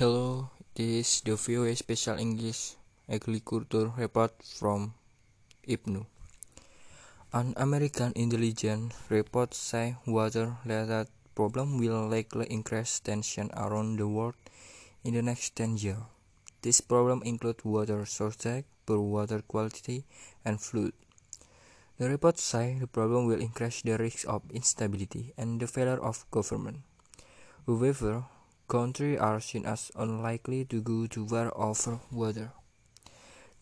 Hello, this is the VOA Special English Agriculture Report from Ibnu. An American intelligence report says water-related problems will likely increase tension around the world in the next 10 years. These problems include water shortage, poor water quality, and flood. The report says the problem will increase the risk of instability and the failure of government. However, countries are seen as unlikely to go to war over water.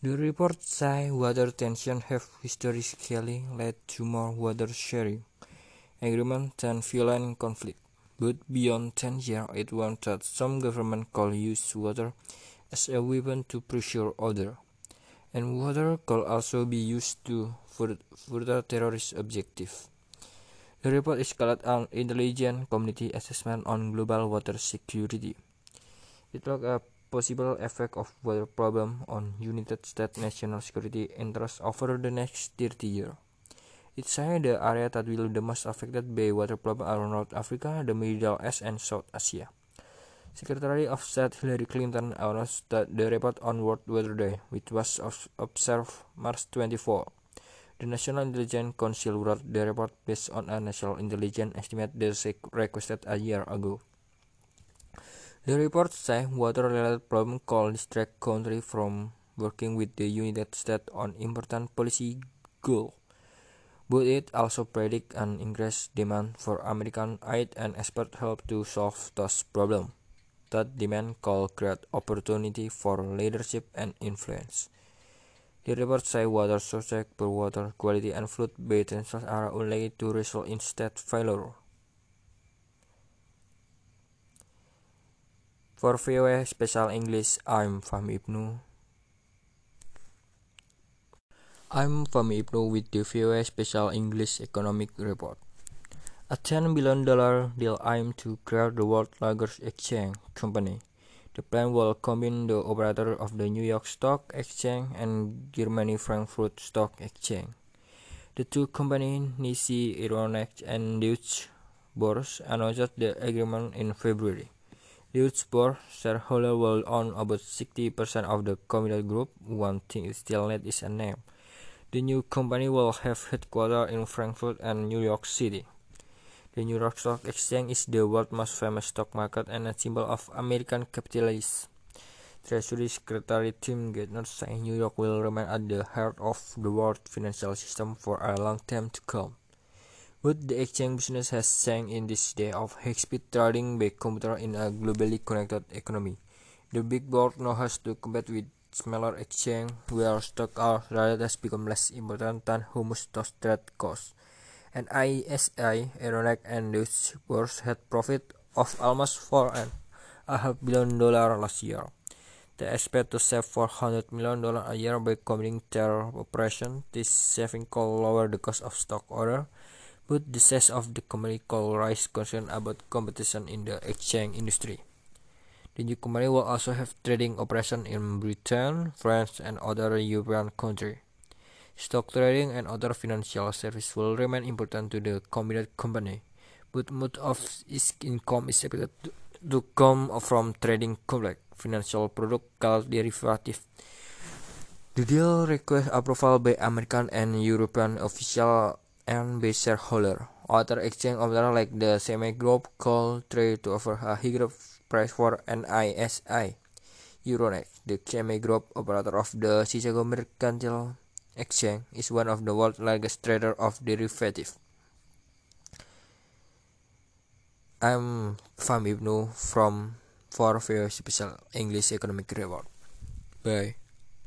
The report says water tensions have historically led to more water sharing agreements than violent conflict. But beyond 10 years, it warned that some governments could use water as a weapon to pressure others, and water could also be used to further terrorist objectives. The report is called an intelligence community assessment on global water security. It looks at possible effect of water problem on United States national security interests over the next 30 years. It says the areas that will be the most affected by water problem are North Africa, the Middle East, and South Asia. Secretary of State Hillary Clinton announced that the report on World Water Day, which was observed March 24. The National Intelligence Council wrote the report based on a national intelligence estimate they requested a year ago. The report says water-related problems could distract countries from working with the United States on important policy goals. But it also predicts an increased demand for American aid and expert help to solve those problems. That demand could create opportunity for leadership and influence. The report says water shortage, poor water quality, and flood basins are unlikely to result in state failure. For VOA Special English, I'm Fahmi Ibnu. I'm Fahmi Ibnu with the VOA Special English Economic Report. A $10 billion deal aimed to create the world's largest exchange company the plan will combine the operator of the New York Stock Exchange and Germany Frankfurt Stock Exchange. The two companies, NYSE Euronext and Deutsche Börse, announced the agreement in February. Deutsche Börse shareholders will own about 60% of the combined group. One thing still left is a name. The new company will have headquarters in Frankfurt and New York City. The New York Stock Exchange is the world's most famous stock market and a symbol of American capitalism. Treasury Secretary Tim Geithner said New York will remain at the heart of the world financial system for a long time to come. But the exchange business has changed in this day of high-speed trading by computer in a globally connected economy. The big board now has to compete with smaller exchange where stock are rather has become less important than much those trade costs NYSE, Euronext, and Deutsche Börse had profit of almost four and a half billion dollar last year. They expect to save 400 million dollars a year by combining their operation. This saving could lower the cost of stock order, but the size of the company could raise concern about competition in the exchange industry. The new company will also have trading operation in Britain, France, and other European countries. Stock trading and other financial services will remain important to the combined company, but much of its income is expected to come from trading complex financial products called derivatives. The deal requires approval by American and European officials and by shareholders. Other exchange operators like the CME Group call trade to offer a higher price for NYSE. Euronext, the CME Group operator of the Chicago Mercantile Exchange is one of the world's largest trader of derivatives. I'm Fahmi Ibnu from for Special English Economic Report. Bye.